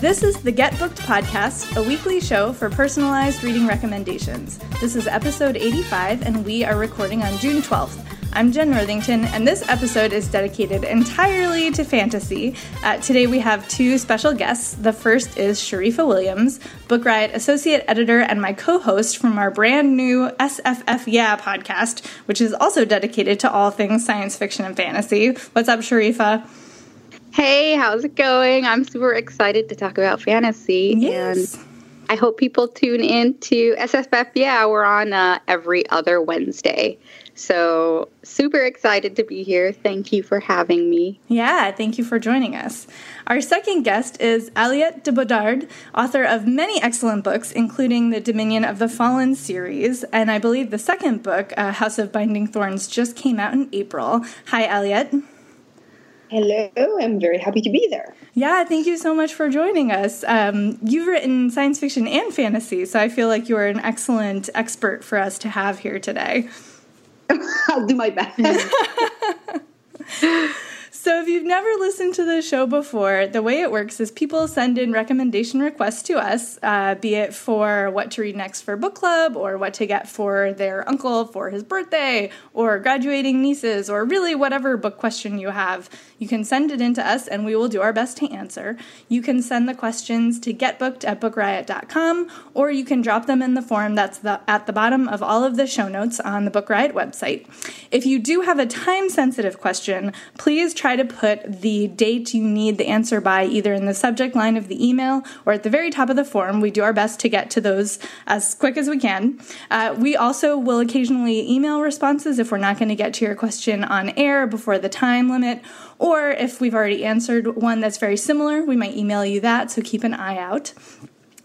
This is the Get Booked Podcast, a weekly show for personalized reading recommendations. This is episode 85, and we are recording on June 12th. I'm Jenn Northington, and this episode is dedicated entirely to fantasy. Uh, today we have two special guests. The first is Sharifa Williams, Book Riot Associate Editor and my co host from our brand new SFF Yeah podcast, which is also dedicated to all things science fiction and fantasy. What's up, Sharifa? Hey, how's it going? I'm super excited to talk about fantasy. Yes. And I hope people tune in to SFF. Yeah, we're on uh, every other Wednesday. So super excited to be here. Thank you for having me. Yeah, thank you for joining us. Our second guest is Aliette de Bodard, author of many excellent books, including the Dominion of the Fallen series, and I believe the second book, uh, House of Binding Thorns, just came out in April. Hi, Aliette. Hello, I'm very happy to be there. Yeah, thank you so much for joining us. Um, you've written science fiction and fantasy, so I feel like you are an excellent expert for us to have here today. I'll do my best. You've never listened to the show before, the way it works is people send in recommendation requests to us, uh, be it for what to read next for book club, or what to get for their uncle for his birthday, or graduating nieces, or really whatever book question you have. You can send it in to us, and we will do our best to answer. You can send the questions to getbooked at bookriot.com, or you can drop them in the form that's the, at the bottom of all of the show notes on the Book Riot website. If you do have a time sensitive question, please try to put the date you need the answer by either in the subject line of the email or at the very top of the form. We do our best to get to those as quick as we can. Uh, we also will occasionally email responses if we're not going to get to your question on air before the time limit, or if we've already answered one that's very similar, we might email you that, so keep an eye out.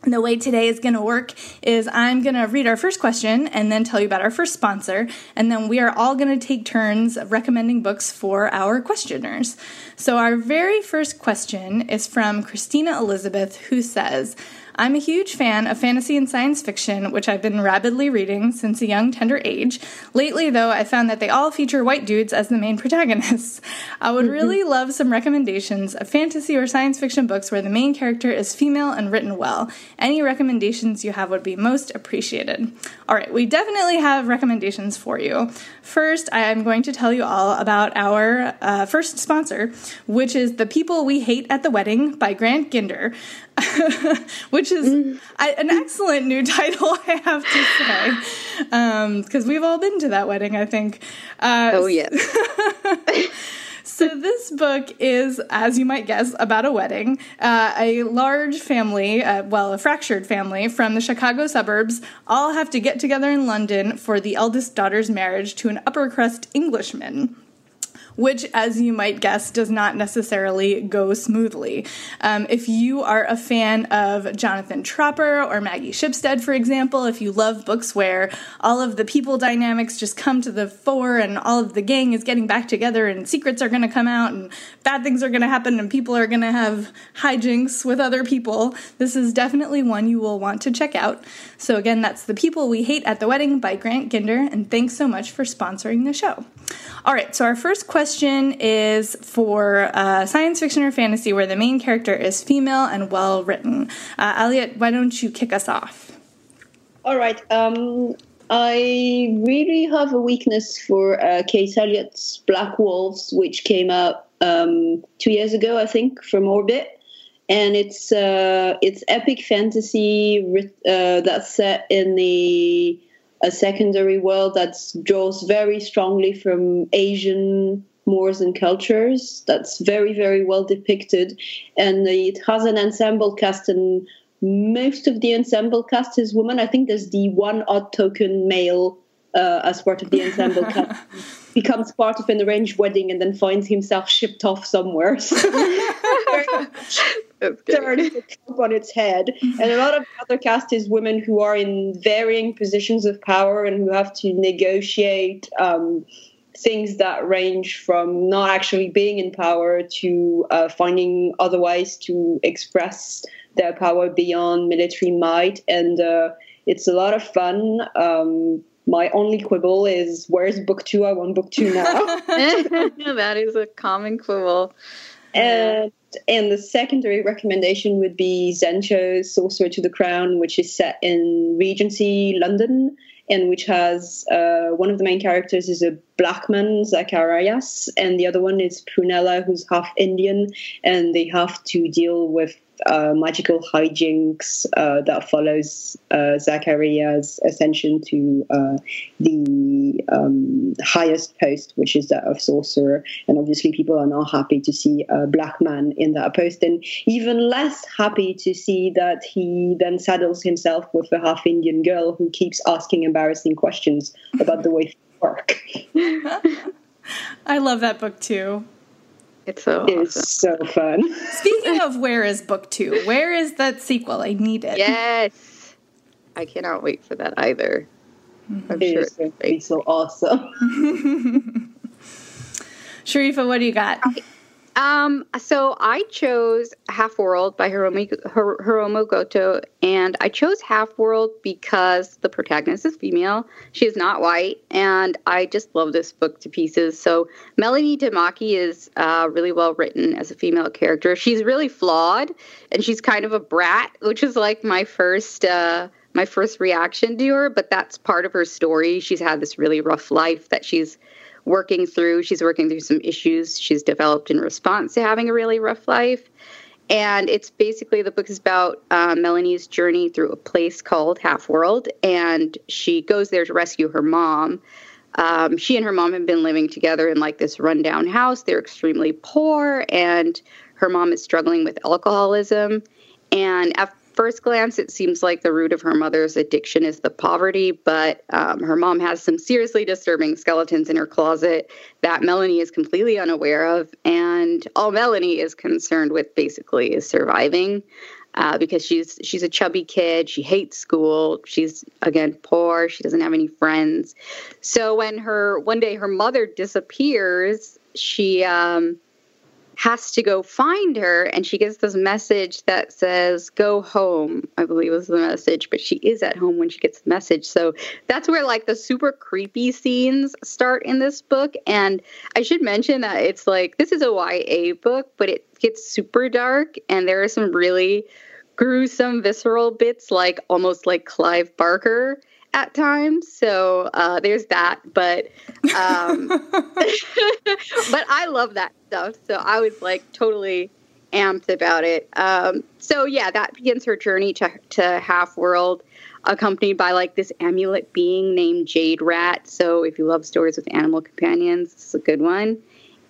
The way today is going to work is I'm going to read our first question and then tell you about our first sponsor, and then we are all going to take turns recommending books for our questioners. So, our very first question is from Christina Elizabeth, who says, I'm a huge fan of fantasy and science fiction, which I've been rapidly reading since a young, tender age. Lately, though, I found that they all feature white dudes as the main protagonists. I would really love some recommendations of fantasy or science fiction books where the main character is female and written well. Any recommendations you have would be most appreciated. All right, we definitely have recommendations for you. First, I am going to tell you all about our uh, first sponsor, which is The People We Hate at the Wedding by Grant Ginder. which is Mm. I, an excellent new title, I have to say, because we've all been to that wedding, I think. Uh, Oh, yes. so this book is, as you might guess, about a wedding. Uh, a large family, uh, well, a fractured family from the Chicago suburbs, all have to get together in London for the eldest daughter's marriage to an upper crust Englishman which, as you might guess, does not necessarily go smoothly. Um, if you are a fan of Jonathan Tropper or Maggie Shipstead, for example, if you love books where all of the people dynamics just come to the fore and all of the gang is getting back together and secrets are going to come out and bad things are going to happen and people are going to have hijinks with other people, this is definitely one you will want to check out. So, again, that's The People We Hate at the Wedding by Grant Ginder, and thanks so much for sponsoring the show. All right, so our first question is for uh, science fiction or fantasy where the main character is female and well written. Uh, Aliette, why don't you kick us off? All right. Um, I really have a weakness for uh, Kate Elliott's Black Wolves, which came out um, two years ago, I think, from Orbit. And it's uh, it's epic fantasy uh, that's set in the a secondary world that draws very strongly from Asian mores and cultures. That's very, very well depicted. And it has an ensemble cast, and most of the ensemble cast is women. I think there's the one odd token male uh, as part of the ensemble cast. Becomes part of an arranged wedding and then finds himself shipped off somewhere. So very, much, turn the trope on its head. And a lot of the other cast is women who are in varying positions of power and who have to negotiate um, things that range from not actually being in power to uh, finding other ways to express their power beyond military might. And uh, it's a lot of fun. Um, my only quibble is where's book two? I want book two now. that is a common quibble. And and the secondary recommendation would be Zen Cho's Sorcerer to the Crown, which is set in Regency London and which has uh, one of the main characters is a black man, Zacharias, and the other one is Prunella, who's half Indian, and they have to deal with uh, magical hijinks uh, that follows uh, Zacharias' ascension to uh, the um, highest post, which is that of sorcerer. And obviously, people are not happy to see a black man in that post, and even less happy to see that he then saddles himself with a half Indian girl who keeps asking embarrassing questions about the way things work. I love that book too. It's so It's awesome. so fun. Speaking of where is book two, where is that sequel? I need it. Yes. I cannot wait for that either. I'm It sure it's going to be so awesome. Sharifa, what do you got? Um, so I chose Half World by Hiromi, Hir- Goto, and I chose Half World because the protagonist is female. She is not white, and I just love this book to pieces. So Melanie Tamaki is uh, really well written as a female character. She's really flawed, and she's kind of a brat, which is like my first. Uh, my first reaction to her, but that's part of her story. She's had this really rough life that she's working through. She's working through some issues she's developed in response to having a really rough life. And it's basically the book is about uh, Melanie's journey through a place called Half World, and she goes there to rescue her mom. Um, she and her mom have been living together in like this rundown house. They're extremely poor, and her mom is struggling with alcoholism. And at first glance, it seems like the root of her mother's addiction is the poverty, but um, her mom has some seriously disturbing skeletons in her closet that Melanie is completely unaware of. And all Melanie is concerned with basically is surviving. Uh, because she's she's a chubby kid, she hates school, she's again poor, she doesn't have any friends. So when her one day her mother disappears, she um, has to go find her and she gets this message that says go home i believe was the message but she is at home when she gets the message. So that's where like the super creepy scenes start in this book. And i should mention that it's like this is a ya book but it gets super dark and there are some really gruesome visceral bits like almost like clive barker at times so uh, there's that but um, but I love that stuff. So I was like totally amped about it. Um, so yeah, that begins her journey to, to Half World, accompanied by like this amulet being named Jade Rat. So if you love stories with animal companions, this is a good one.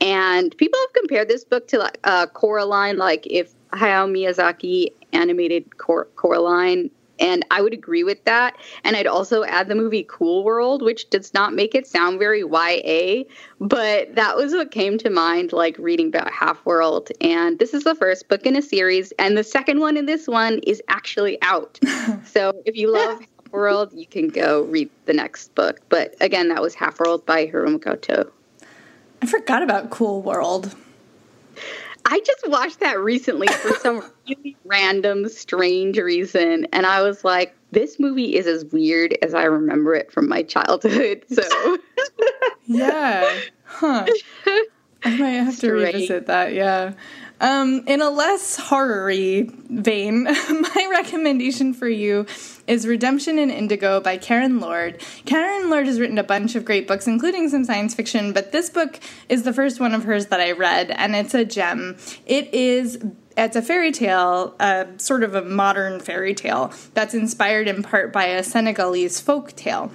And people have compared this book to like uh, Coraline, like if Hayao Miyazaki animated Cor- Coraline and I would agree with that. And I'd also add the movie Cool World, which does not make it sound very YA, but that was what came to mind, like reading about Half World. And this is the first book in a series, and the second one in this one is actually out. so if you love Half World, you can go read the next book. But again, that was Half World by Hiromi Goto. I forgot about Cool World. I just watched that recently for some really random, strange reason, and I was like, "This movie is as weird as I remember it from my childhood." So, Yeah. Huh. I might have to Strange. revisit that, yeah. Um, in a less horror-y vein, my recommendation for you is Redemption in Indigo by Karen Lord. Karen Lord has written a bunch of great books, including some science fiction, but this book is the first one of hers that I read, and it's a gem. It is it's a fairy tale, uh, sort of a modern fairy tale that's inspired in part by a Senegalese folk tale.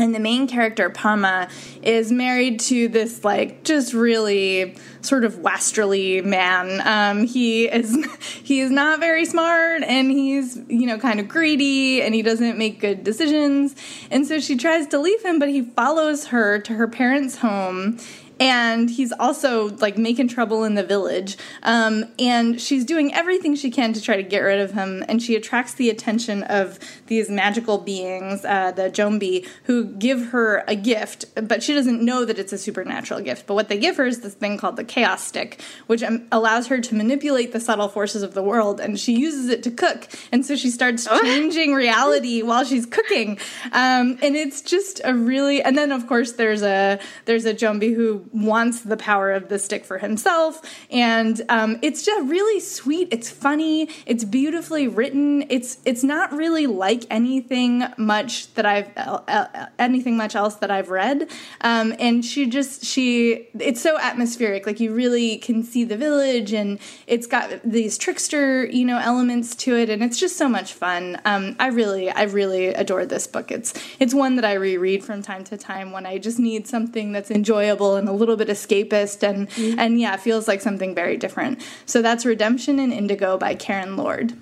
And the main character, Paama, is married to this, like, just really sort of westerly man. Um, he is he is not very smart, and he's you know kind of greedy, and he doesn't make good decisions. And so she tries to leave him, but he follows her to her parents' home and he's also like making trouble in the village. Um, and she's doing everything she can to try to get rid of him, and she attracts the attention of these magical beings, uh, the djombi, who give her a gift, but she doesn't know that it's a supernatural gift. But what they give her is this thing called the Chaos Stick, which um, allows her to manipulate the subtle forces of the world, and she uses it to cook. And so she starts changing reality while she's cooking, um, and it's just a really. And then of course there's a there's a djombi who wants the power of the stick for himself, and um, it's just really sweet. It's funny. It's beautifully written. It's it's not really like anything much that I've uh, anything much else that I've read. Um, and she just she it's so atmospheric. Like you really can see the village, and it's got these trickster you know elements to it, and it's just so much fun. Um, I really I really adore this book. It's it's one that I reread from time to time when I just need something that's enjoyable and a little bit escapist, and mm-hmm. and yeah, feels like something very different. So that's Redemption in Indigo by Karen Lord.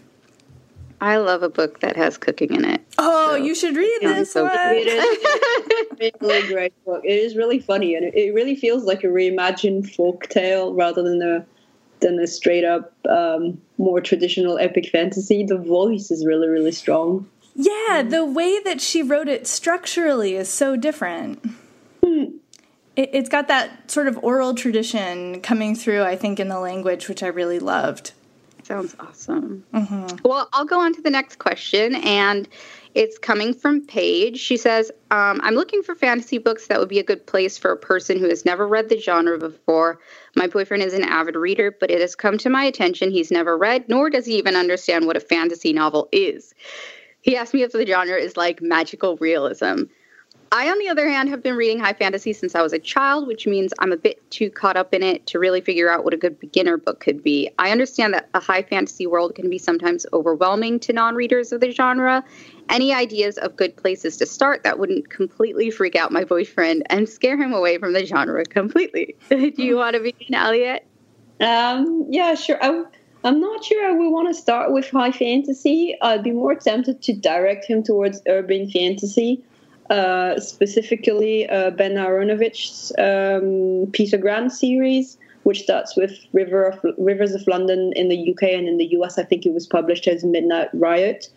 I love a book that has cooking in it. Oh, so. you should read this so one. It is a really great book. It is really funny, and it really feels like a reimagined folk tale rather than a than a straight up um, more traditional epic fantasy. The voice is really really strong. Yeah, the way that she wrote it structurally is so different. It, it's got that sort of oral tradition coming through, I think, in the language, which I really loved. Sounds awesome. Mm-hmm. Well, I'll go on to the next question, and it's coming from Paige. She says, um, I'm looking for fantasy books that would be a good place for a person who has never read the genre before. My boyfriend is an avid reader, but it has come to my attention he's never read, nor does he even understand what a fantasy novel is. He asked me if the genre is like magical realism. I, on the other hand, have been reading high fantasy since I was a child, which means I'm a bit too caught up in it to really figure out what a good beginner book could be. I understand that a high fantasy world can be sometimes overwhelming to non readers of the genre. Any ideas of good places to start that wouldn't completely freak out my boyfriend and scare him away from the genre completely? Do you want to begin, Aliette? Um, yeah, sure. I, I'm not sure I would want to start with high fantasy. I'd be more tempted to direct him towards urban fantasy. Uh, specifically uh, Ben Aaronovitch's um, Peter Grant series, which starts with River of, Rivers of London in the UK and in the US. I think it was published as Midnight Riot.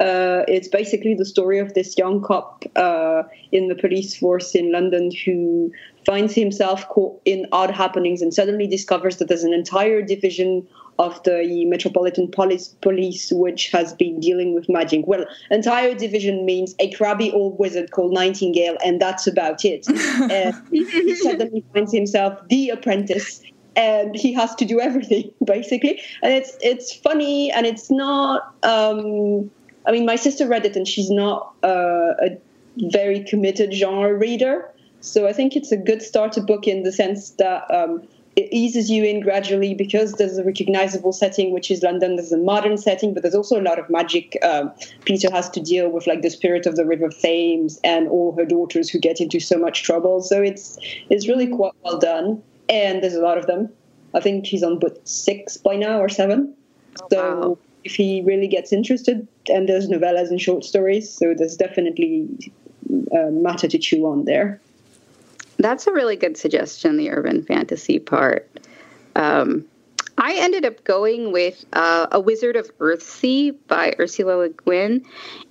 Uh, it's basically the story of this young cop uh, in the police force in London who finds himself caught in odd happenings and suddenly discovers that there's an entire division of the Metropolitan Police, Police, which has been dealing with magic. Well, entire division means a crabby old wizard called Nightingale, and that's about it. and he suddenly finds himself the apprentice, and he has to do everything basically. And it's it's funny, and it's not. Um, I mean, my sister read it, and she's not uh, a very committed genre reader. So I think it's a good starter book in the sense that um, it eases you in gradually because there's a recognizable setting, which is London. There's a modern setting, but there's also a lot of magic. Um, Peter has to deal with like the spirit of the River Thames and all her daughters who get into so much trouble. So it's it's really quite well done, and there's a lot of them. I think he's on book six by now or seven. Oh, so wow. if he really gets interested, and there's novellas and short stories, so there's definitely uh, matter to chew on there. That's a really good suggestion, the urban fantasy part. Um, I ended up going with uh, A Wizard of Earthsea by Ursula Le Guin.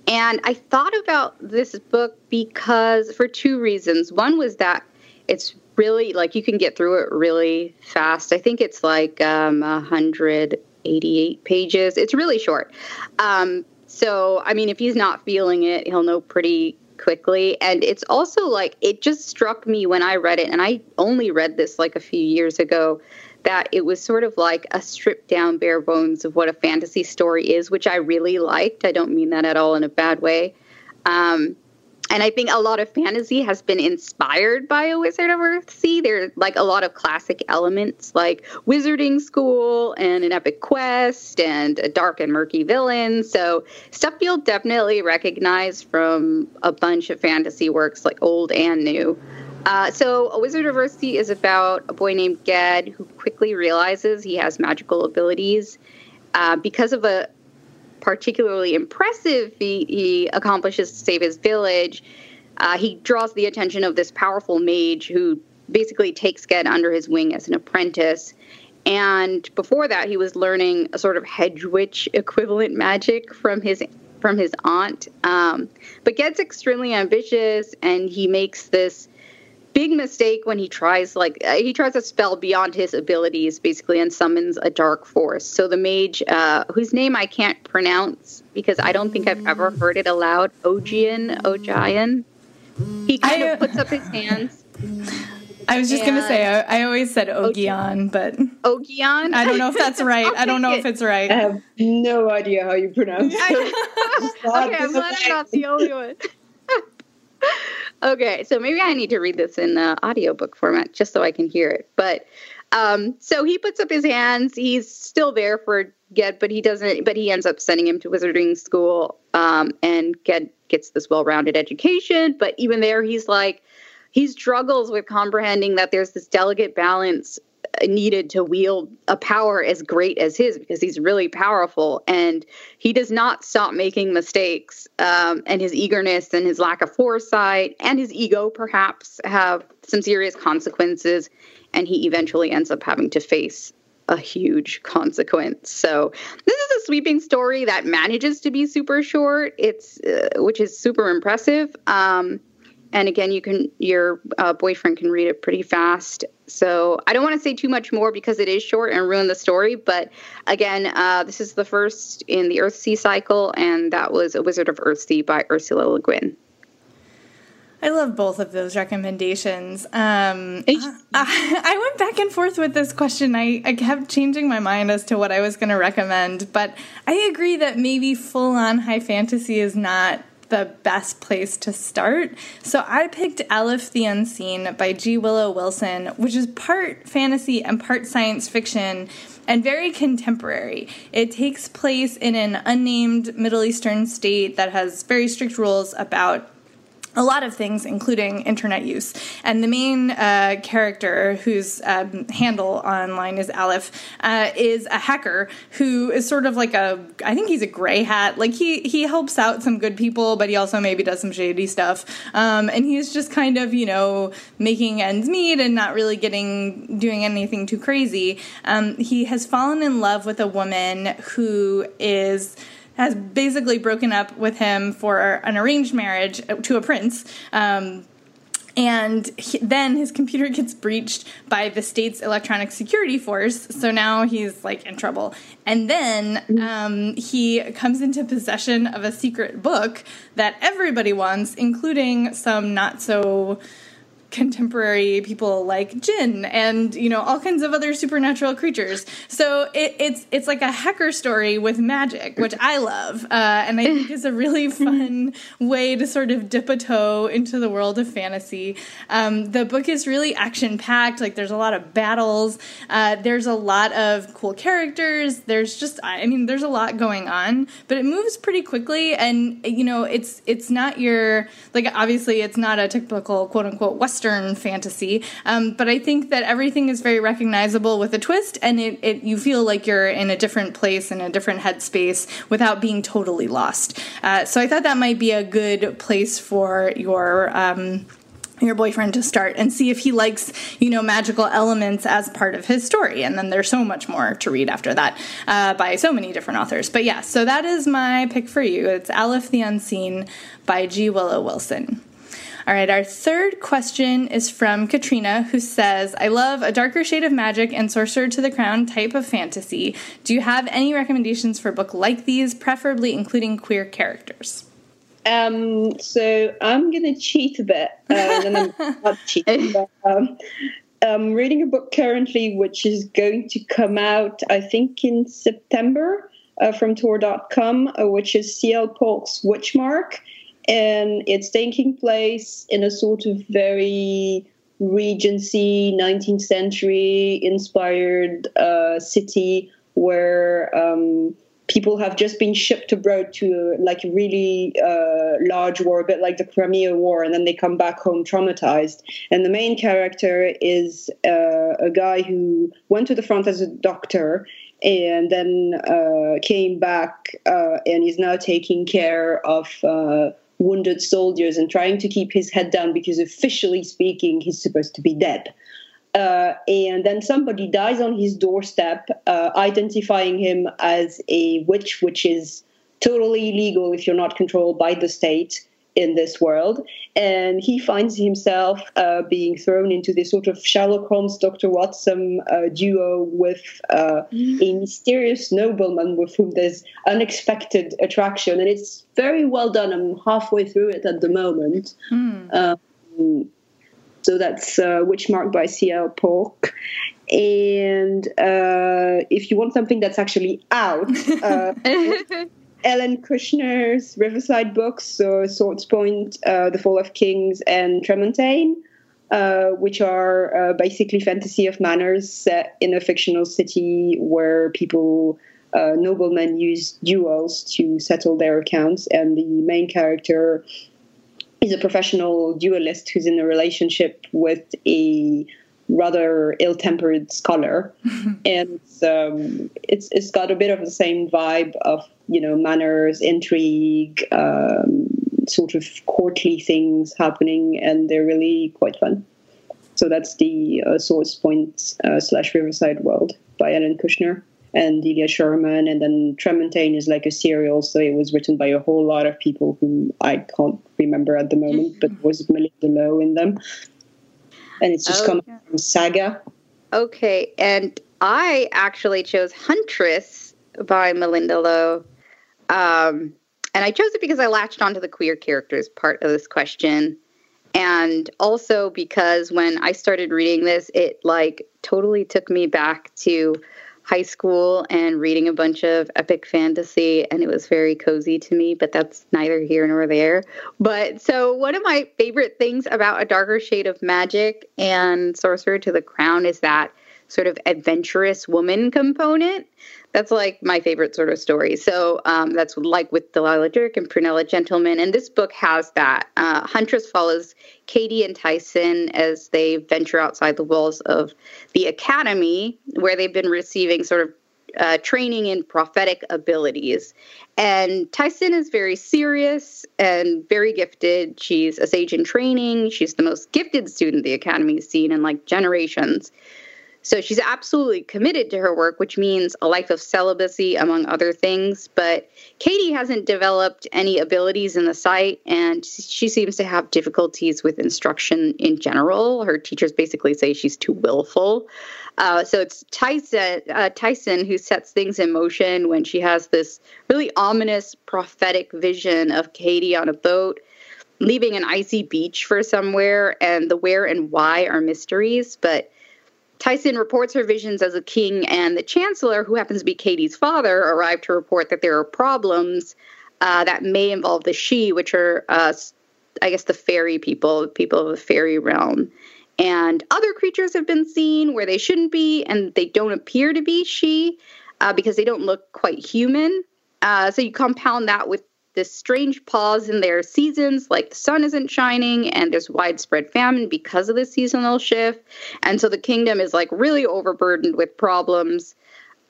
And I thought about this book because, for two reasons. One was that it's really, like, you can get through it really fast. I think it's like um, 188 pages. It's really short. Um, so, I mean, if he's not feeling it, he'll know pretty quickly. And it's also like, it just struck me when I read it, and I only read this like a few years ago, that it was sort of like a stripped down bare bones of what a fantasy story is, which I really liked. I don't mean that at all in a bad way. Um, and I think a lot of fantasy has been inspired by a Wizard of Earthsea. There's like a lot of classic elements like wizarding school and an epic quest and a dark and murky villain. So stuff you'll definitely recognize from a bunch of fantasy works like old and new. Uh, so, A Wizard of Earthsea is about a boy named Ged who quickly realizes he has magical abilities. Uh, because of a particularly impressive feat he accomplishes to save his village, uh, he draws the attention of this powerful mage who basically takes Ged under his wing as an apprentice. And before that, he was learning a sort of hedge witch equivalent magic from his from his aunt. Um, but Ged's extremely ambitious, and he makes this big mistake when he tries like uh, he tries a spell beyond his abilities basically and summons a dark force so the mage uh, whose name i can't pronounce because i don't think i've ever heard it aloud ogian ogian he kind I, of puts up his hands I was just gonna say I, I, always said Ogion, but Ogion. I don't know if that's right. I don't know it. if it's right. I have no idea how you pronounce it. okay, I'm glad I'm not the only one. Okay, so maybe I need to read this in the audiobook format just so I can hear it. But um, so he puts up his hands. He's still there for Ged, but he doesn't. But he ends up sending him to wizarding school, um, and Ged gets this well-rounded education. But even there, he's like, he struggles with comprehending that there's this delicate balance needed to wield a power as great as his because he's really powerful. And he does not stop making mistakes um, and his eagerness and his lack of foresight and his ego perhaps have some serious consequences. And he eventually ends up having to face a huge consequence. So this is a sweeping story that manages to be super short. It's uh, which is super impressive. Um, and again you can your uh, boyfriend can read it pretty fast so i don't want to say too much more because it is short and ruin the story but again uh, this is the first in the earthsea cycle and that was a wizard of earthsea by ursula le guin I love both of those recommendations. Um, I, I, went back and forth with this question. I, I kept changing my mind as to what I was going to recommend, but I agree that maybe full on high fantasy is not the best place to start. So I picked Alif the Unseen by G. Willow Wilson, which is part fantasy and part science fiction and very contemporary. It takes place in an unnamed Middle Eastern state that has very strict rules about a lot of things, including internet use. And the main uh, character, whose um, handle online is Alif, uh, is a hacker who is sort of like a, I think he's a gray hat. Like he he helps out some good people, but he also maybe does some shady stuff. Um, and he's just kind of you know making ends meet and not really getting doing anything too crazy. Um, he has fallen in love with a woman who is has basically broken up with him for an arranged marriage to a prince. Um, and he, then his computer gets breached by the state's electronic security force so now he's like in trouble and then um, he comes into possession of a secret book that everybody wants including some not so contemporary people like Jin and you know all kinds of other supernatural creatures. So it, it's it's like a hacker story with magic which i love uh, and i think is a really fun way to sort of dip a toe into the world of fantasy. Um, the book is really action packed like there's a lot of battles uh, there's a lot of cool characters there's just i mean there's a lot going on but it moves pretty quickly and you know it's it's not your like obviously it's not a typical quote unquote western Western fantasy. Um, but I think that everything is very recognizable with a twist, and it, it you feel like you're in a different place in a different headspace without being totally lost. Uh, so I thought that might be a good place for your. Um, your boyfriend to start and see if he likes you know magical elements as part of his story and then there's so much more to read after that uh, by so many different authors but yeah so that is my pick for you it's alif the unseen by g willow wilson all right, our third question is from Katrina, who says, I love a darker shade of magic and Sorcerer to the Crown type of fantasy. Do you have any recommendations for a book like these, preferably including queer characters? Um, so I'm going to cheat a bit. Uh, and I'm not cheating, but um, I'm reading a book currently which is going to come out, I think, in September uh, from Tor.com, uh, which is C.L. Polk's Witchmark and it's taking place in a sort of very Regency, 19th century inspired uh, city where um, people have just been shipped abroad to like a really uh, large war, a bit like the Crimea War, and then they come back home traumatized. And the main character is uh, a guy who went to the front as a doctor and then uh, came back uh, and is now taking care of uh, wounded soldiers and trying to keep his head down because officially speaking, he's supposed to be dead. Uh, and then somebody dies on his doorstep, uh, identifying him as a witch, which is totally illegal if you're not controlled by the state in this world. And he finds himself uh, being thrown into this sort of Sherlock Holmes, Dr. Watson uh, duo with uh, mm. a mysterious nobleman with whom there's unexpected attraction. And it's very well done. I'm halfway through it at the moment. Mm. Um, so that's uh, Witchmark by C.L. Polk. And uh, if you want something that's actually out, uh, Ellen Kushner's Riverside books, so Swordspoint, uh, The Fall of Kings, and Tremontaine, uh, which are uh, basically fantasy of manners set in a fictional city where people, uh, noblemen, use duels to settle their accounts, and the main character is a professional duelist who's in a relationship with a rather ill-tempered scholar, and um, it's it's got a bit of the same vibe of you know manners, intrigue, um, sort of courtly things happening, and they're really quite fun. So that's the uh, Swordspoint uh, slash Riverside World by Ellen Kushner and Delia Sherman, and then Tremontaine is like a serial, so it was written by a whole lot of people whom I can't remember at the moment, but was Malinda Lo in them and it's just come from Saga. Okay, and I actually chose Huntress by Malinda Lo. Um, and I chose it because I latched onto the queer characters part of this question. And also because when I started reading this, it like totally took me back to high school and reading a bunch of epic fantasy, and it was very cozy to me, but that's neither here nor there. But so, one of my favorite things about A Darker Shade of Magic and Sorcerer to the Crown is that sort of adventurous woman component that's like my favorite sort of story. So um, that's like with Delilah Dirk and Prunella Gentleman. And this book has that. Uh, Huntress follows Kaede and Taisin as they venture outside the walls of the academy, where they've been receiving sort of uh, training in prophetic abilities. And Taisin is very serious and very gifted. She's a sage in training. She's the most gifted student the academy's seen in like generations. So she's absolutely committed to her work, which means a life of celibacy, among other things. But Kaede hasn't developed any abilities in the sight, and she seems to have difficulties with instruction in general. Her teachers basically say she's too willful. Uh, so it's Taisin, uh, Taisin who sets things in motion when she has this really ominous prophetic vision of Kaede on a boat leaving an icy beach for somewhere, and the where and why are mysteries. But Taisin reports her visions as a king, and the chancellor, who happens to be Kaede's father, arrived to report that there are problems uh, that may involve the Xi, which are, uh, I guess, the fairy people, people of the fairy realm. And other creatures have been seen where they shouldn't be, and they don't appear to be Xi uh, because they don't look quite human. Uh, so you compound that with this strange pause in their seasons, like the sun isn't shining and there's widespread famine because of the seasonal shift. And so the kingdom is like really overburdened with problems.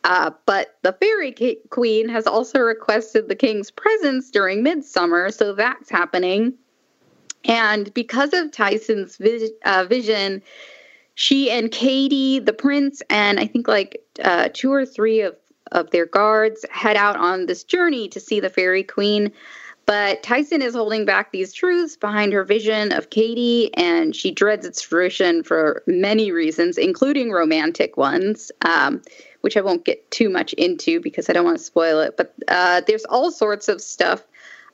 Uh, but the fairy queen has also requested the king's presence during midsummer, so that's happening. And because of Taisin's uh, vision, she and Kaede, the prince, and I think like uh, two or three of of their guards head out on this journey to see the fairy queen. But Taisin is holding back these truths behind her vision of Kaede, and she dreads its fruition for many reasons, including romantic ones, um, which I won't get too much into because I don't want to spoil it. But uh, there's all sorts of stuff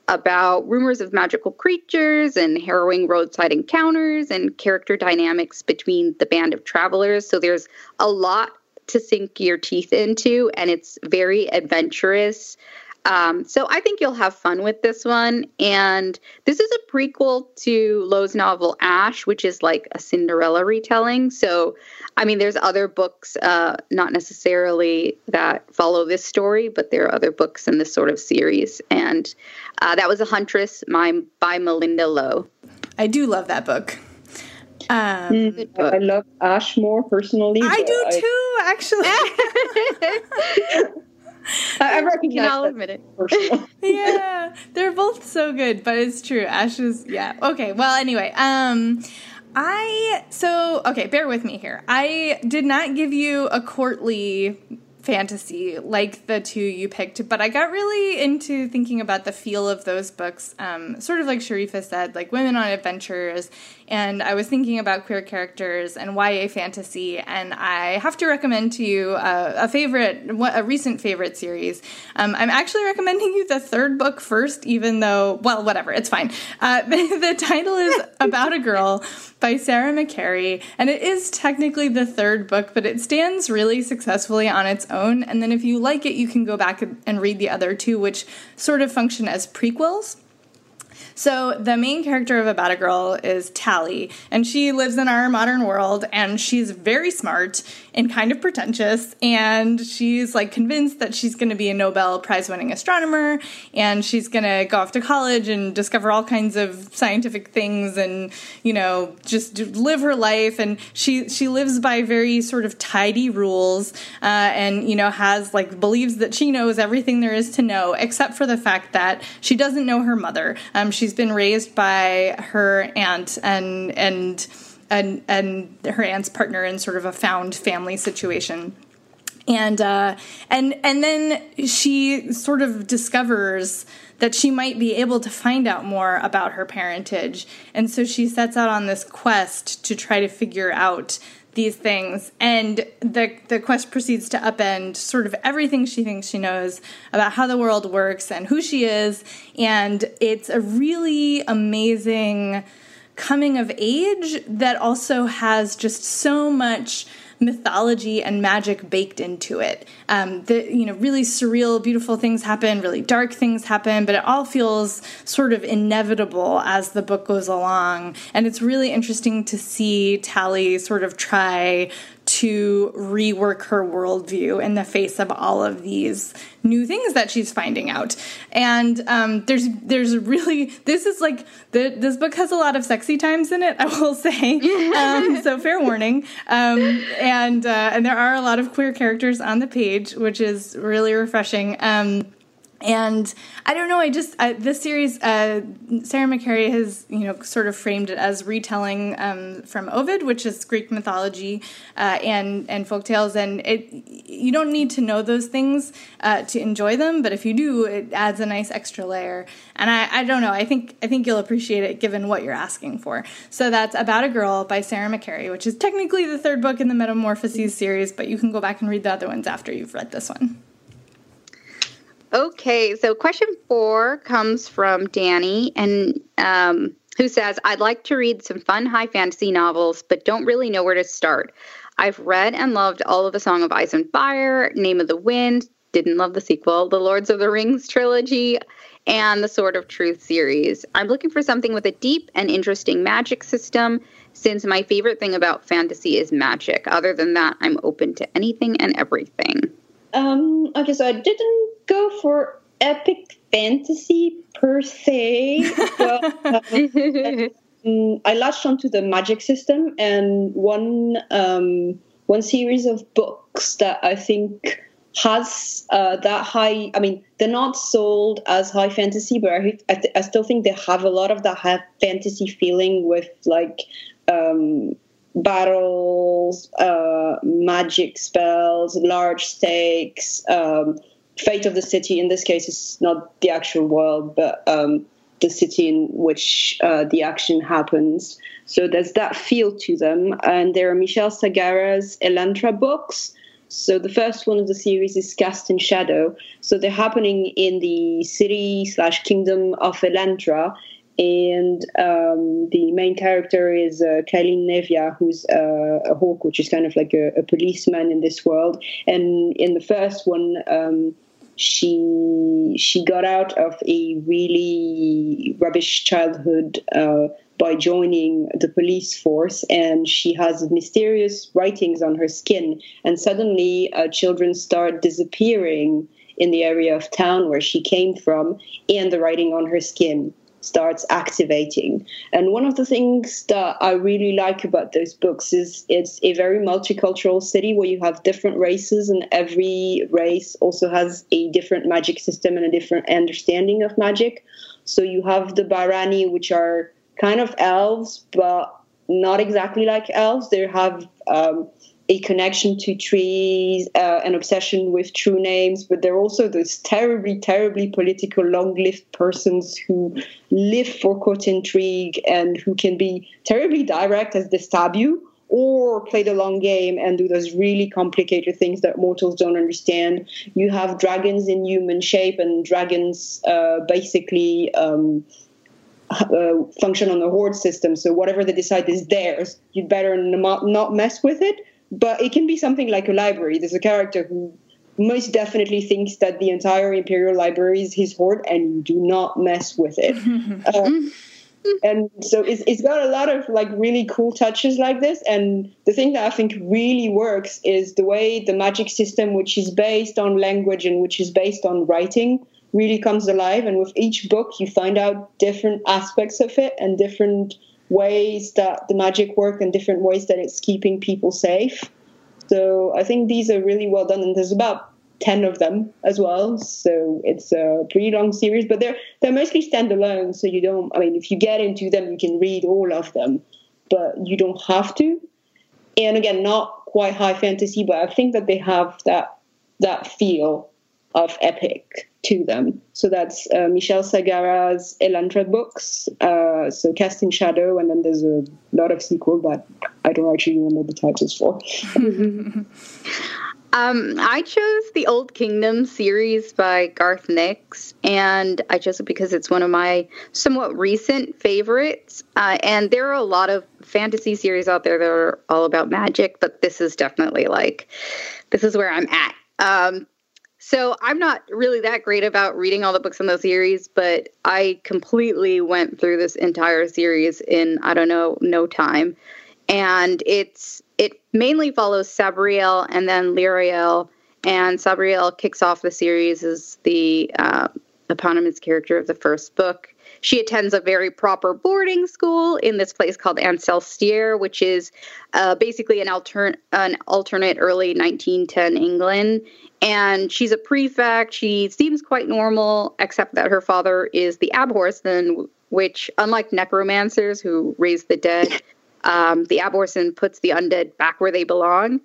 about rumors of magical creatures and harrowing roadside encounters and character dynamics between the band of travelers. So there's a lot to sink your teeth into, and it's very adventurous. Um, so I think you'll have fun with this one. And this is a prequel to Lo's novel Ash, which is like a Cinderella retelling. So, I mean, there's other books, uh, not necessarily that follow this story, but there are other books in this sort of series. And uh, that was A Huntress my, by Malinda Lo. I do love that book. Um, I love Ash more personally. I do too, actually. I recognize I'll admit it. sure. yeah, they're both so good, but it's true. Ash is yeah. Okay, well anyway, um I so okay, bear with me here. I did not give you a courtly fantasy like the two you picked, but I got really into thinking about the feel of those books, um, sort of like Sharifa said, like women on adventures. And I was thinking about queer characters and YA fantasy, and I have to recommend to you a, a favorite, a recent favorite series. Um, I'm actually recommending you the third book first, even though, well, whatever, it's fine. Uh, the, title is About a Girl by Sarah McCarry and it is technically the third book, but it stands really successfully on its own. And then if you like it, you can go back and read the other two, which sort of function as prequels. So the main character of About a Girl is Tally, and she lives in our modern world, and she's very smart and kind of pretentious, and she's like convinced that she's going to be a Nobel Prize winning astronomer, and she's going to go off to college and discover all kinds of scientific things, and you know just live her life. And she she lives by very sort of tidy rules, uh, and you know has like believes that she knows everything there is to know, except for the fact that she doesn't know her mother. Um, she's been raised by her aunt and and and and her aunt's partner in sort of a found family situation. And uh, and and then she sort of discovers that she might be able to find out more about her parentage, and so she sets out on this quest to try to figure out these things. And the the quest proceeds to upend sort of everything she thinks she knows about how the world works and who she is. And it's a really amazing coming of age that also has just so much mythology and magic baked into it. Um, the you know really surreal, beautiful things happen, really dark things happen, but it all feels sort of inevitable as the book goes along. And it's really interesting to see Tally sort of try to rework her worldview in the face of all of these new things that she's finding out. And um, there's there's really this is like the, this book has a lot of sexy times in it. I will say, um, so fair warning. Um, and uh, and there are a lot of queer characters on the page, which is really refreshing. Um, and I don't know. I just I, this series, uh, Sarah McCarry has you know sort of framed it as retelling um, from Ovid, which is Greek mythology uh, and and folk tales, and it you don't need to know those things uh, to enjoy them, but if you do, it adds a nice extra layer. And I, I don't know. I think I think you'll appreciate it given what you're asking for. So that's About a Girl by Sarah McCarry, which is technically the third book in the Metamorphoses series, but you can go back and read the other ones after you've read this one. Okay, so question four comes from Danny, and um, who says, "I'd like to read some fun high fantasy novels, but don't really know where to start. I've read and loved all of A Song of Ice and Fire, Name of the Wind, didn't love the sequel, The Lords of the Rings trilogy, and the Sword of Truth series. I'm looking for something with a deep and interesting magic system." Since my favorite thing about fantasy is magic. Other than that, I'm open to anything and everything. Um, okay, so I didn't go for epic fantasy per se, but um, I latched onto the magic system and one um, one series of books that I think has uh, that high. I mean, they're not sold as high fantasy, but I, I, th- I still think they have a lot of that high fantasy feeling with like um, battles, uh, magic spells, large stakes. Um, fate of the city in this case is not the actual world, but um, the city in which uh, the action happens. So there's that feel to them. And there are Michelle Sagara's Elantra books. So the first one of the series is Cast in Shadow. So they're happening in the city slash kingdom of Elantra. And um, the main character is uh, Nevia, who's uh, a hawk, which is kind of like a, a, policeman in this world. And in the first one, um, she she got out of a really rubbish childhood uh, by joining the police force, and she has mysterious writings on her skin. And suddenly, uh, children start disappearing in the area of town where she came from, and the writing on her skin. Starts activating. And one of the things that I really like about those books is it's a very multicultural city where you have different races, and every race also has a different magic system and a different understanding of magic. So you have the Barrani, which are kind of elves, but not exactly like elves. They have um, a connection to trees, uh, an obsession with true names, but they're also those terribly, terribly political, long-lived persons who live for court intrigue and who can be terribly direct as they stab you, or play the long game and do those really complicated things that mortals don't understand. You have dragons in human shape, and dragons uh, basically. Um, uh, function on the hoard system. So whatever they decide is theirs. You'd better not mess with it but it can be something like a library. There's a character who most definitely thinks that the entire Imperial Library is his hoard, and you do not mess with it. uh, and so it's, it's got a lot of like really cool touches like this. And the thing that I think really works is the way the magic system, which is based on language and which is based on writing, really comes alive. And with each book, you find out different aspects of it and different ways that the magic work and different ways that it's keeping people safe. So I think these are really well done, and there's about ten of them as well. So it's a pretty long series, but they're they're mostly standalone. So you don't. I mean, if you get into them, you can read all of them, but you don't have to. And again, not quite high fantasy, but I think that they have that that feel of epic to them. So that's uh, Sagara's Elantra books, uh, so Cast in Shadow, and then there's a lot of sequel that I don't actually remember the titles for. Um, I chose the Old Kingdom series by Garth Nix, and I chose it because it's one of my somewhat recent favorites. Uh, and there are a lot of fantasy series out there that are all about magic, but this is definitely like, this is where I'm at. Um, so I'm not really that great about reading all the books in the series, but I completely went through this entire series in I don't know no time, and it's it mainly follows Sabriel and then Lirael, and Sabriel kicks off the series as the uh, eponymous character of the first book. She attends a very proper boarding school in this place called Ancelstierre, which is uh, basically an, alter- an alternate early 1910 England and she's a prefect. She seems quite normal, except that her father is the Abhorsen, which, unlike necromancers who raise the dead, um, the Abhorsen puts the undead back where they belong.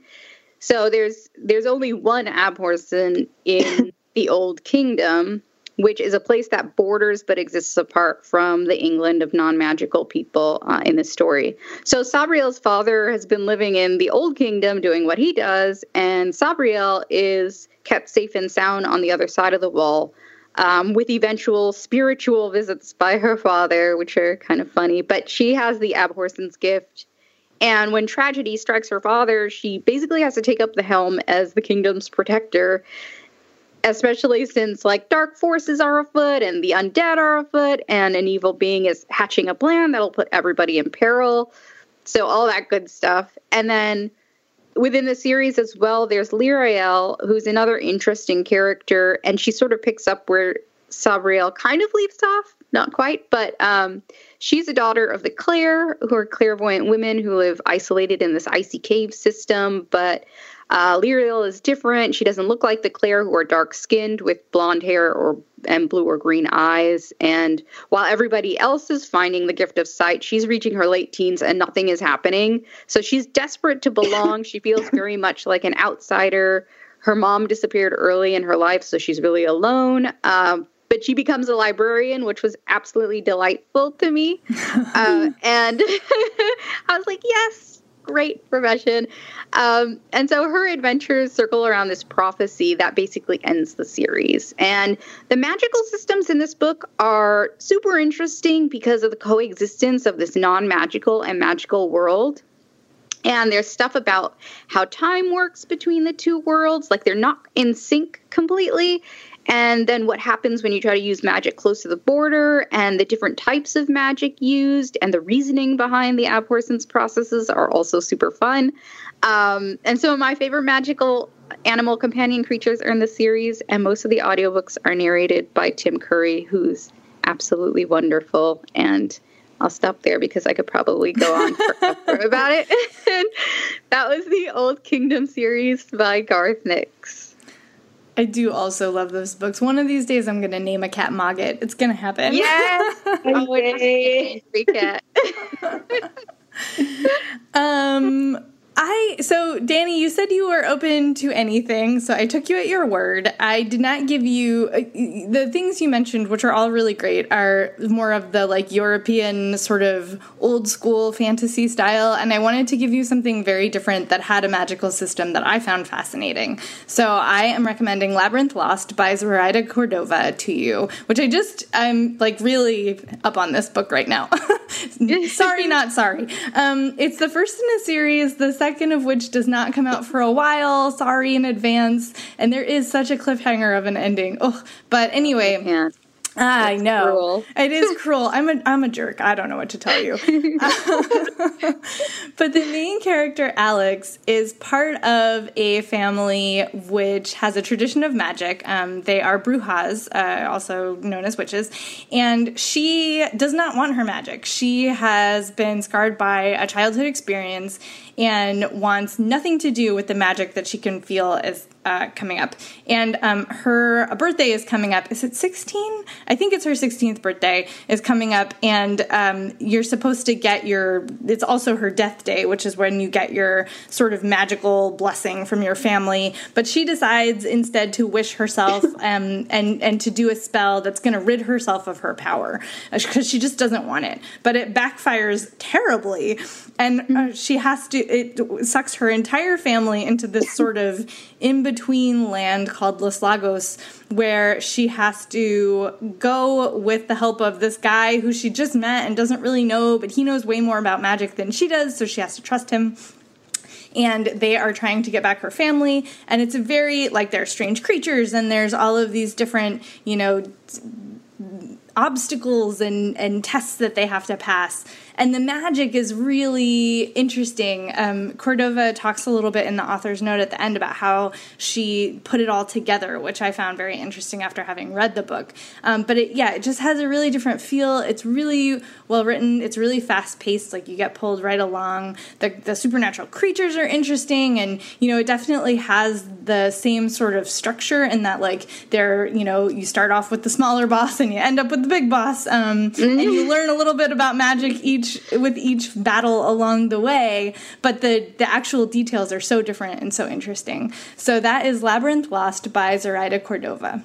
So there's there's only one Abhorsen in the Old Kingdom, which is a place that borders but exists apart from the England of non magical people uh, in the story. So Sabriel's father has been living in the Old Kingdom doing what he does, and Sabriel is kept safe and sound on the other side of the wall. Um, with eventual spiritual visits by her father, which are kind of funny. But she has the Abhorsen's gift. And when tragedy strikes her father, she basically has to take up the helm as the kingdom's protector especially since like dark forces are afoot and the undead are afoot and an evil being is hatching a plan that'll put everybody in peril. So all that good stuff. And then within the series as well there's Lirael who's another interesting character and she sort of picks up where Sabriel kind of leaves off. Not quite but um, she's a daughter of the Clayr who are clairvoyant women who live isolated in this icy cave system but uh, is different. She doesn't look like the Clayr, who are dark skinned with blonde hair or and blue or green eyes. And while everybody else is finding the gift of sight, she's reaching her late teens and nothing is happening. So she's desperate to belong. she feels very much like an outsider. Her mom disappeared early in her life, so she's really alone. Um, but she becomes a librarian, which was absolutely delightful to me. Uh, and I was like, yes, great profession. Um, and so her adventures circle around this prophecy that basically ends the series. And the magical systems in this book are super interesting because of the coexistence of this non magical and magical world. And there's stuff about how time works between the two worlds, like they're not in sync completely and then what happens when you try to use magic close to the border and the different types of magic used and the reasoning behind the abhorsen's processes are also super fun um, and so my favorite magical animal companion creatures are in the series and most of the audiobooks are narrated by tim curry who's absolutely wonderful. And I'll stop there because I could probably go on forever about it. that was the Old Kingdom series by Garth Nix. I do also love those books. One of these days, I'm going to name a cat Mogget. It's going to happen. Yes. oh, Yay. cat. um, I so Danny, you said you were open to anything, so I took you at your word. I did not give you uh, the things you mentioned, which are all really great, are more of the like European sort of old school fantasy style, and I wanted to give you something very different that had a magical system that I found fascinating. So I am recommending Labyrinth Lost by Zoraida Cordova to you, which I just I'm like really up on this book right now. sorry, not sorry. Um, it's the first in a series. The second of which does not come out for a while. Sorry in advance. And there is such a cliffhanger of an ending. Oh, but anyway. Yeah. I know cruel. it is cruel. I'm a I'm a jerk. I don't know what to tell you. but the main character Alex is part of a family which has a tradition of magic. Um, they are brujas, uh, also known as witches, and she does not want her magic. She has been scarred by a childhood experience and wants nothing to do with the magic that she can feel is uh, coming up. And um, her birthday is coming up. Is it 16? I think it's her 16th birthday is coming up, and um, you're supposed to get your. It's also her death day, which is when you get your sort of magical blessing from your family. But she decides instead to wish herself um, and and to do a spell that's going to rid herself of her power because she just doesn't want it. But it backfires terribly, and uh, she has to. It sucks her entire family into this sort of in between land called Los Lagos, where she has to go with the help of this guy who she just met and doesn't really know, but he knows way more about magic than she does, so she has to trust him and they are trying to get back her family and it's a very like there are strange creatures and there's all of these different you know obstacles and and tests that they have to pass and the magic is really interesting. Um, Cordova talks a little bit in the author's note at the end about how she put it all together, which I found very interesting after having read the book. Um, but it, yeah, it just has a really different feel. It's really well written. It's really fast paced. Like you get pulled right along. The, the supernatural creatures are interesting, and you know it definitely has the same sort of structure in that like they're you know you start off with the smaller boss and you end up with the big boss, um, and you learn a little bit about magic each with each battle along the way, but the the actual details are so different and so interesting. So that is Labyrinth Lost by Zoraida Cordova.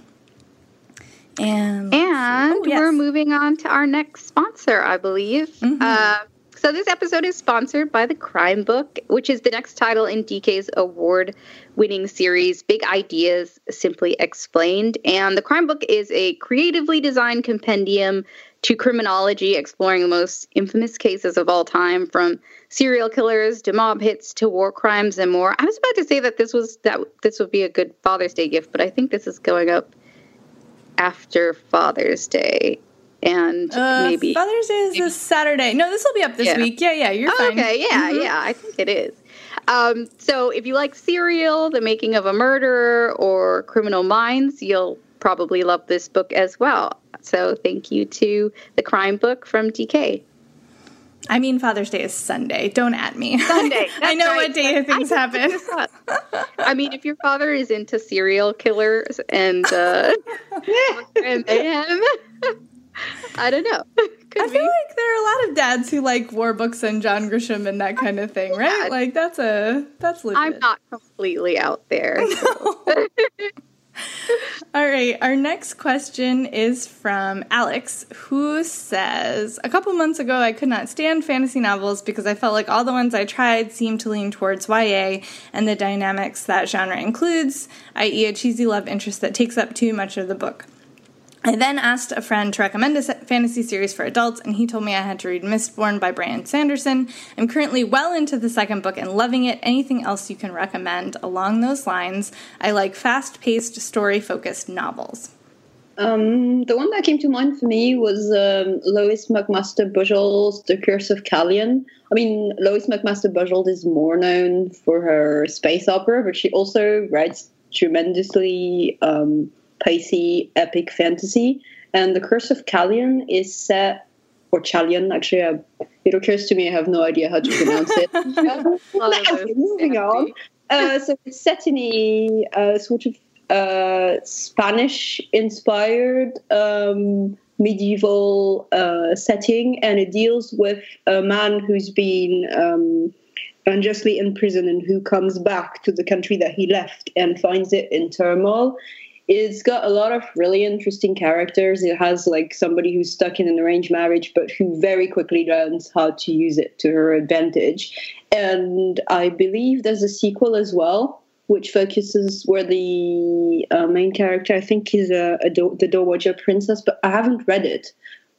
And And oh, yes. we're moving on to our next sponsor, I believe. Mm-hmm. Uh, so this episode is sponsored by the Crime Book, which is the next title in DK's award-winning series, Big Ideas Simply Explained. And the Crime Book is a creatively designed compendium to criminology, exploring the most infamous cases of all time, from serial killers to mob hits to war crimes and more. I was about to say that this was that this would be a good Father's Day gift, but I think this is going up after Father's Day. And Uh, maybe Father's Day is this Saturday. No, this will be up this Yeah. week. Yeah, yeah, you're Oh, fine. okay, yeah, Mhm. yeah, I think it is. Um, so if you like Serial, The Making of a Murderer, or Criminal Minds, you'll probably love this book as well. So thank you to the Crime Book from DK. I mean, Father's Day is Sunday. Don't at me. Sunday. I know right. what day I things looked happen. I mean, if your father is into serial killers and uh, and mayhem, I don't know. Could I feel be. like there are a lot of dads who like war books and John Grisham and that kind of thing, right? Yeah. Like that's a that's legit. I'm not completely out there. All right, our next question is from Alex, who says A couple months ago, I could not stand fantasy novels because I felt like all the ones I tried seemed to lean towards YA and the dynamics that genre includes, i.e., a cheesy love interest that takes up too much of the book. I then asked a friend to recommend a fantasy series for adults, and he told me I had to read Mistborn by Brandon Sanderson. I'm currently well into the second book and loving it. Anything else you can recommend along those lines? I like fast paced, story focused novels. Um, the one that came to mind for me was um, Lois McMaster Bujold's The Curse of Callion. I mean, Lois McMaster Bujold is more known for her space opera, but she also writes tremendously um, pacey, epic fantasy. and the Curse of Callian is set, or Chalion, actually. I, it occurs to me I have no idea how to pronounce it. moving on. Uh, so it's set in a uh, sort of uh, Spanish inspired um, medieval uh, setting, and it deals with a man who's been um, unjustly imprisoned and who comes back to the country that he left and finds it in turmoil. It's got a lot of really interesting characters. It has like somebody who's stuck in an arranged marriage, but who very quickly learns how to use it to her advantage. And I believe there's a sequel as well which focuses where the uh, main character, I think, is a, a do- the Dowager princess, but I haven't read it.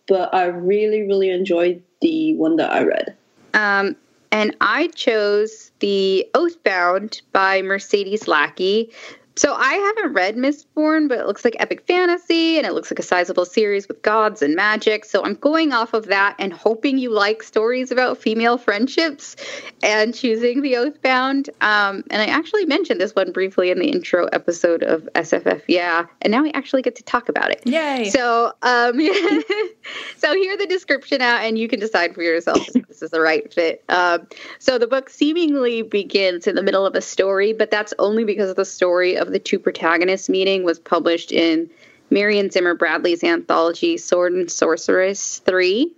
But I really, really enjoyed the one that I read. Um, and I chose the Oathbound by Mercedes Lackey, so I haven't read Mistborn, but it looks like epic fantasy and it looks like a sizable series with gods and magic. So I'm going off of that and hoping you like stories about female friendships and choosing the Oathbound. Um, and I actually mentioned this one briefly in the intro episode of SFF. Yeah, and now we actually get to talk about it. Yay! So, um, so hear the description out, and you can decide for yourself if this is the right fit. Um, so the book seemingly begins in the middle of a story, but that's only because of the story of of the two protagonists meeting was published in Marion Zimmer Bradley's anthology Sword and Sorceress 3.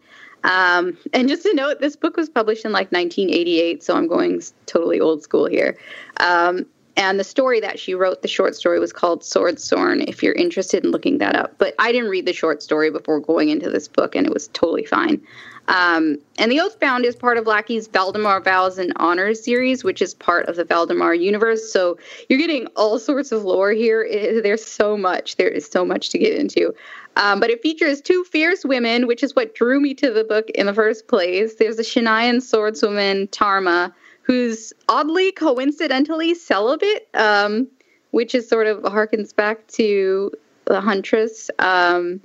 Um, and just to note, this book was published in like 1988, so I'm going totally old school here. Um, and the story that she wrote, the short story, was called Swordsworn, if you're interested in looking that up. But I didn't read the short story before going into this book, and it was totally fine. Um, and the Oathbound is part of Lackey's Valdemar Vows and Honors series, which is part of the Valdemar universe. So you're getting all sorts of lore here. It, there's so much. There is so much to get into. Um, but it features two fierce women, which is what drew me to the book in the first place. There's a Shin'a'in swordswoman, Tarma, who's oddly coincidentally celibate, um, which is sort of harkens back to the Huntress. Um,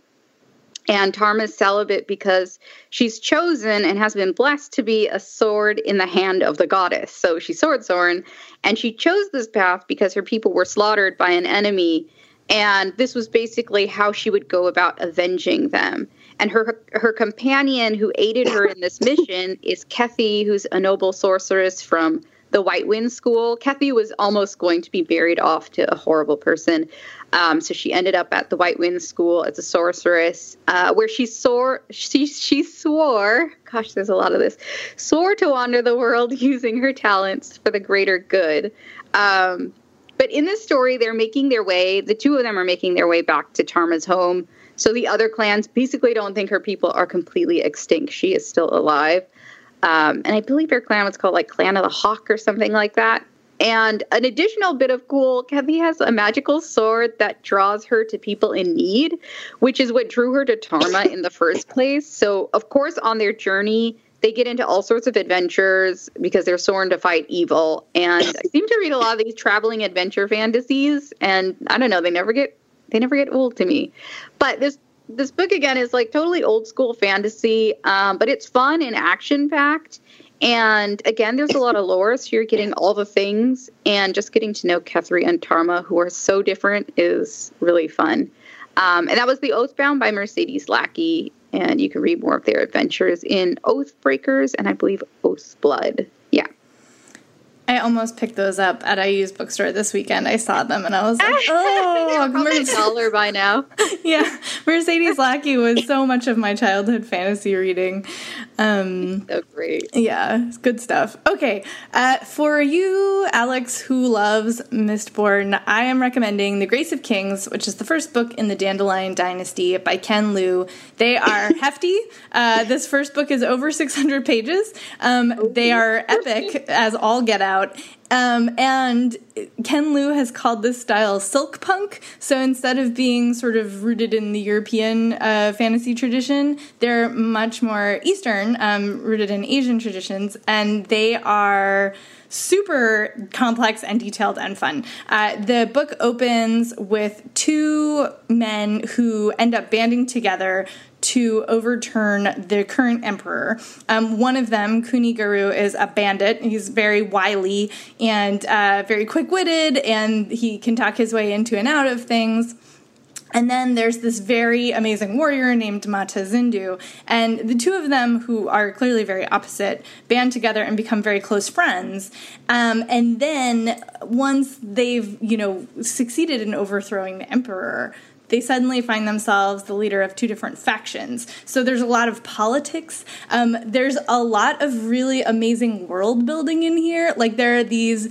and Tarma's celibate because she's chosen and has been blessed to be a sword in the hand of the goddess. So she's swordsworn, and she chose this path because her people were slaughtered by an enemy, and this was basically how she would go about avenging them. And her her companion who aided her in this mission is Kethry, who's a noble sorceress from the White Wind School. Kathy was almost going to be buried off to a horrible person. Um, so she ended up at the White Wind School as a sorceress, uh, where she swore she she swore. Gosh, there's a lot of this. Swore to wander the world using her talents for the greater good. Um, but in this story, they're making their way. The two of them are making their way back to Tarma's home. So the other clans basically don't think her people are completely extinct. She is still alive. Um, and I believe her clan was called like Clan of the Hawk or something like that. And an additional bit of cool, Kathy has a magical sword that draws her to people in need, which is what drew her to Tarma in the first place. So, of course, on their journey, they get into all sorts of adventures because they're sworn to fight evil. And I seem to read a lot of these traveling adventure fantasies, and I don't know, they never get they never get old to me. But this this book again is like totally old school fantasy, um, but it's fun and action packed. And again, there's a lot of lore, so you're getting all the things, and just getting to know Kethry and Tarma, who are so different, is really fun. Um, and that was the Oathbound by Mercedes Lackey, and you can read more of their adventures in Oathbreakers and I believe Oathblood. I almost picked those up at IU's bookstore this weekend. I saw them and I was like, oh, a dollar by now. yeah, Mercedes Lackey was so much of my childhood fantasy reading. Um, so great. Yeah, good stuff. Okay, uh, for you, Alex, who loves Mistborn, I am recommending The Grace of Kings, which is the first book in the Dandelion Dynasty by Ken Liu. They are hefty. Uh, this first book is over 600 pages. Um, they are epic as all get out out. Um, and Ken Liu has called this style silk punk. So instead of being sort of rooted in the European uh, fantasy tradition, they're much more Eastern, um, rooted in Asian traditions, and they are super complex and detailed and fun. Uh, the book opens with two men who end up banding together to overturn the current emperor. Um, one of them, Kuni Garu, is a bandit. He's very wily and uh, very quick witted, and he can talk his way into and out of things. And then there's this very amazing warrior named Mata Zindu. And the two of them, who are clearly very opposite, band together and become very close friends. Um, and then once they've, you know, succeeded in overthrowing the emperor, they suddenly find themselves the leader of two different factions. So there's a lot of politics. Um, there's a lot of really amazing world building in here. Like there are these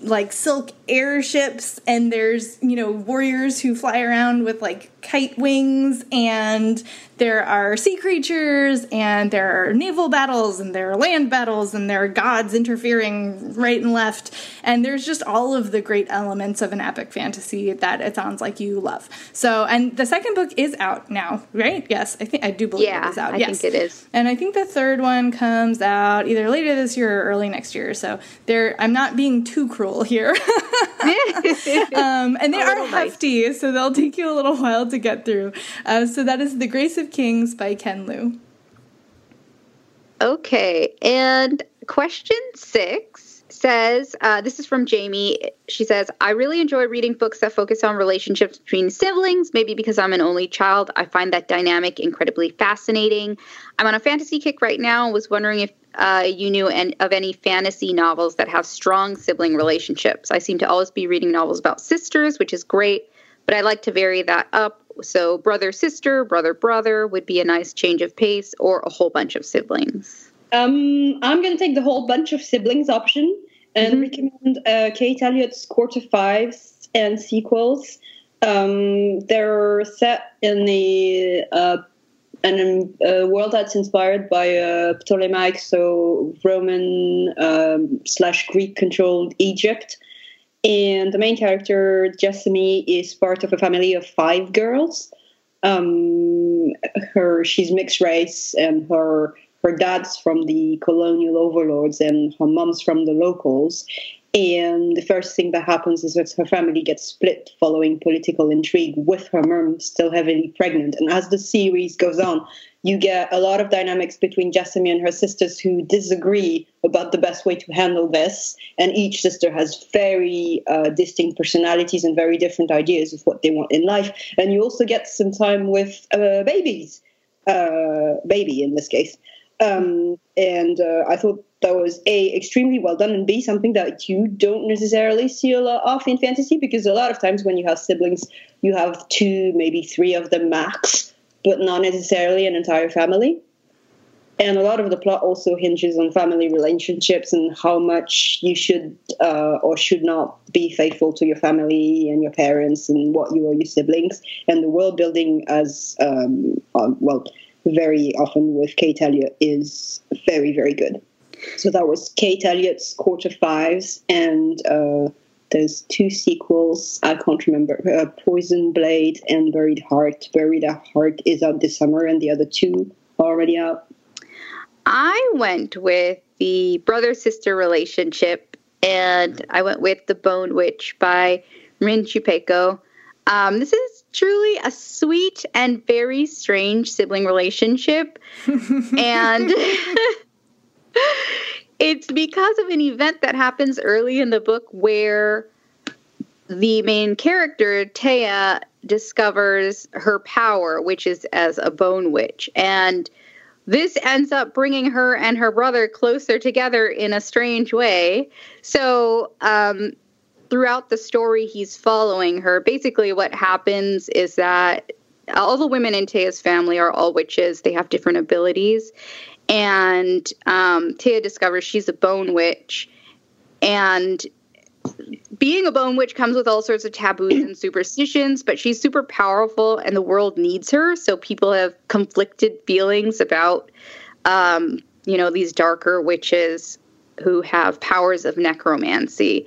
like silk airships, and there's you know warriors who fly around with like kite wings, and there are sea creatures, and there are naval battles, and there are land battles, and there are gods interfering right and left, and there's just all of the great elements of an epic fantasy that it sounds like you love. So, and the second book is out now, right? Yes, I think I do believe yeah, it is out. I yes. think it is. And I think the third one comes out either later this year or early next year. So there, I'm not being too cruel here. um, and they are little nice. hefty, so they'll take you a little while to get through. Uh, so that is The Grace of Kings by Ken Liu. Okay, and question six says uh, this is from Jamie. She says, I really enjoy reading books that focus on relationships between siblings. Maybe because I'm an only child, I find that dynamic incredibly fascinating. I'm on a fantasy kick right now and was wondering if uh, you knew an, of any fantasy novels that have strong sibling relationships. I seem to always be reading novels about sisters, which is great, but I like to vary that up. So, brother sister, brother brother would be a nice change of pace, or a whole bunch of siblings. Um, I'm going to take the whole bunch of siblings option and recommend uh, Kate Elliott's Court of Fives and sequels. Um, they're set in the uh, an, a world that's inspired by uh, Ptolemaic, so Roman um, slash Greek controlled Egypt. And the main character, Jessamy, is part of a family of five girls. Um, her she's mixed race, and her her dad's from the colonial overlords, and her mom's from the locals. And the first thing that happens is that her family gets split following political intrigue, with her mom still heavily pregnant. And as the series goes on, you get a lot of dynamics between Jessamy and her sisters who disagree about the best way to handle this. And each sister has very uh, distinct personalities and very different ideas of what they want in life. And you also get some time with uh, babies, uh, baby in this case. Um, and uh, I thought that was a extremely well done, and b something that you don't necessarily see a lot of in fantasy because a lot of times when you have siblings, you have two, maybe three of them max, but not necessarily an entire family. And a lot of the plot also hinges on family relationships and how much you should uh, or should not be faithful to your family and your parents and what you owe your siblings. And the world building, as um, uh, well, very often with Kate Elliott, is very, very good. So that was Kate Elliott's Court of Fives, and uh, there's two sequels. I can't remember uh, Poison Blade and Buried Heart. Buried Heart is out this summer, and the other two are already out. I went with the brother sister relationship, and I went with The Bone Witch by Rin Chupeco. Um, this is truly a sweet and very strange sibling relationship. and it's because of an event that happens early in the book where the main character, Tea, discovers her power, which is as a bone witch. And this ends up bringing her and her brother closer together in a strange way. So, um, throughout the story, he's following her. Basically, what happens is that all the women in Tea's family are all witches, they have different abilities. And um, Tea discovers she's a bone witch. And being a bone witch comes with all sorts of taboos and superstitions, but she's super powerful and the world needs her. So people have conflicted feelings about, um, you know, these darker witches who have powers of necromancy.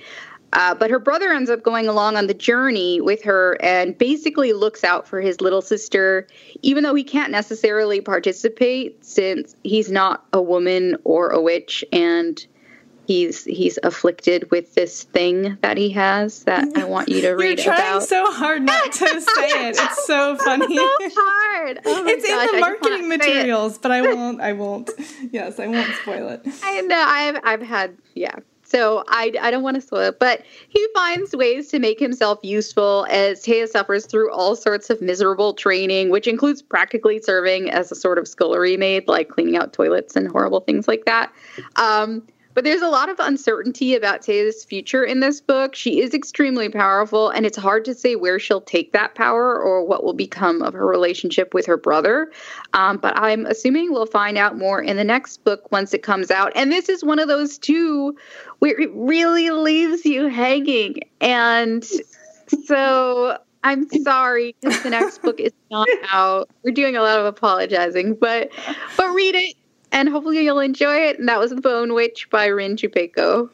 Uh, but her brother ends up going along on the journey with her and basically looks out for his little sister, even though he can't necessarily participate since he's not a woman or a witch and he's he's afflicted with this thing that he has that I want you to read You're trying about. so hard not to say it. It's so funny. so hard. Oh it's gosh, in the marketing materials, but I won't. I won't. Yes, I won't spoil it. I know I've I've had yeah. So I, I don't want to spoil it, but he finds ways to make himself useful as Tea suffers through all sorts of miserable training, which includes practically serving as a sort of scullery maid, like cleaning out toilets and horrible things like that. Um, but there's a lot of uncertainty about Tea's future in this book. She is extremely powerful, and it's hard to say where she'll take that power or what will become of her relationship with her brother. Um, but I'm assuming we'll find out more in the next book once it comes out. And this is one of those two where it really leaves you hanging. And so I'm sorry because the next book is not out. We're doing a lot of apologizing, but but read it and hopefully you'll enjoy it. And that was The Bone Witch by Rin Chupeco.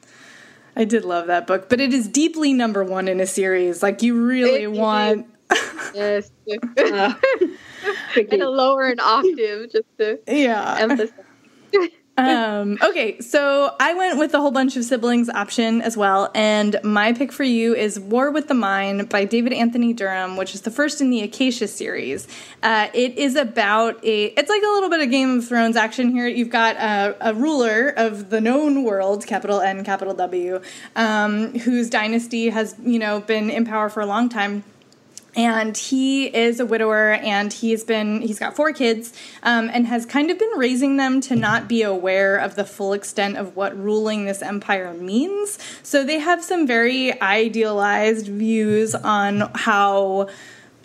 I did love that book, but it is deeply number one in a series. Like you really it, want. yes. uh, and a lower an octave just to yeah. emphasize um, okay, so I went with a whole bunch of siblings option as well, and my pick for you is War with the Mein by David Anthony Durham, which is the first in the Acacia series. Uh, it is about a, it's like a little bit of Game of Thrones action here. You've got a, a ruler of the known world, capital N, capital W, um, whose dynasty has, you know, been in power for a long time and he is a widower and he's been he's got four kids um, and has kind of been raising them to not be aware of the full extent of what ruling this empire means. So they have some very idealized views on how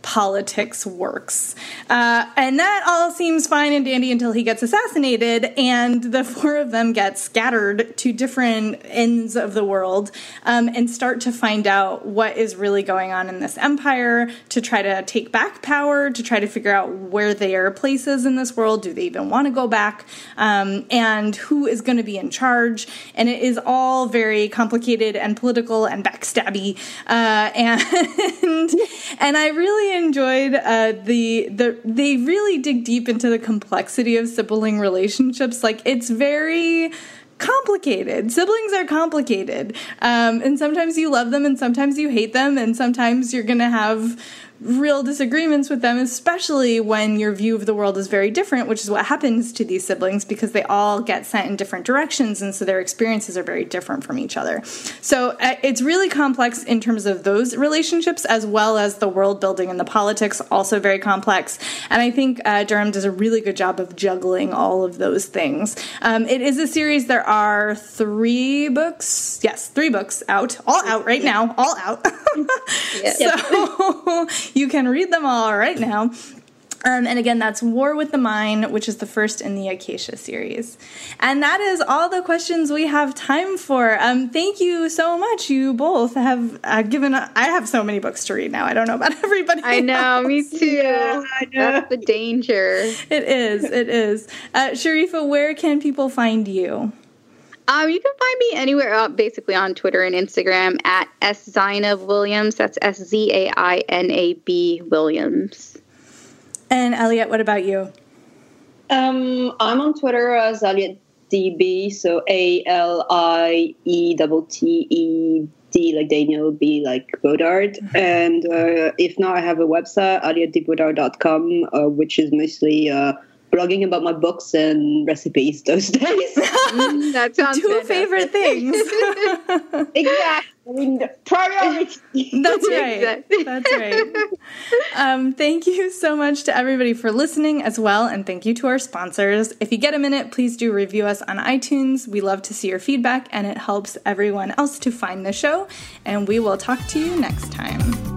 politics works. Uh, and that all seems fine and dandy until he gets assassinated, and the four of them get scattered to different ends of the world um, and start to find out what is really going on in this empire to try to take back power, to try to figure out where their places in this world. Do they even want to go back? Um, and who is going to be in charge? And it is all very complicated and political and backstabby. Uh, and and I really enjoyed uh, the the they really dig deep into the complexity of sibling relationships. Like it's very complicated. Siblings are complicated, um, and sometimes you love them, and sometimes you hate them, and sometimes you're gonna have real disagreements with them, especially when your view of the world is very different, which is what happens to these siblings because they all get sent in different directions, and so their experiences are very different from each other. So uh, it's really complex in terms of those relationships, as well as the world building and the politics, also very complex. And I think uh, Durham does a really good job of juggling all of those things. Um, it is a series. There are three books. Yes, three books out, all out right now, all out. so you can read them all right now. Um, and again, that's War with the Mein, which is the first in the Acacia series. And that is all the questions we have time for. Um, thank you so much. You both have uh, given, a, I have so many books to read now. I don't know about everybody. I know, else. me too. Yeah, I know. That's the danger. It is, it is. Uh, Sharifa, where can people find you? Um, you can find me anywhere, uh, basically on Twitter and Instagram at S Zainab Williams. That's S Z A I N A B Williams. And Aliette, what about you? Um, I'm on Twitter as Aliette DB, so A L I E T T E D like Daniel, B like Bodard. Mm-hmm. And uh, if not, I have a website, aliettebodard.com, uh, which is mostly. Uh, blogging about my books and recipes those days. mm, that sounds two fantastic. favorite things. exactly. I mean, priority. That's right. That's right. Um, thank you so much to everybody for listening as well, and thank you to our sponsors. If you get a minute, please do review us on iTunes. We love to see your feedback, and it helps everyone else to find the show. And we will talk to you next time.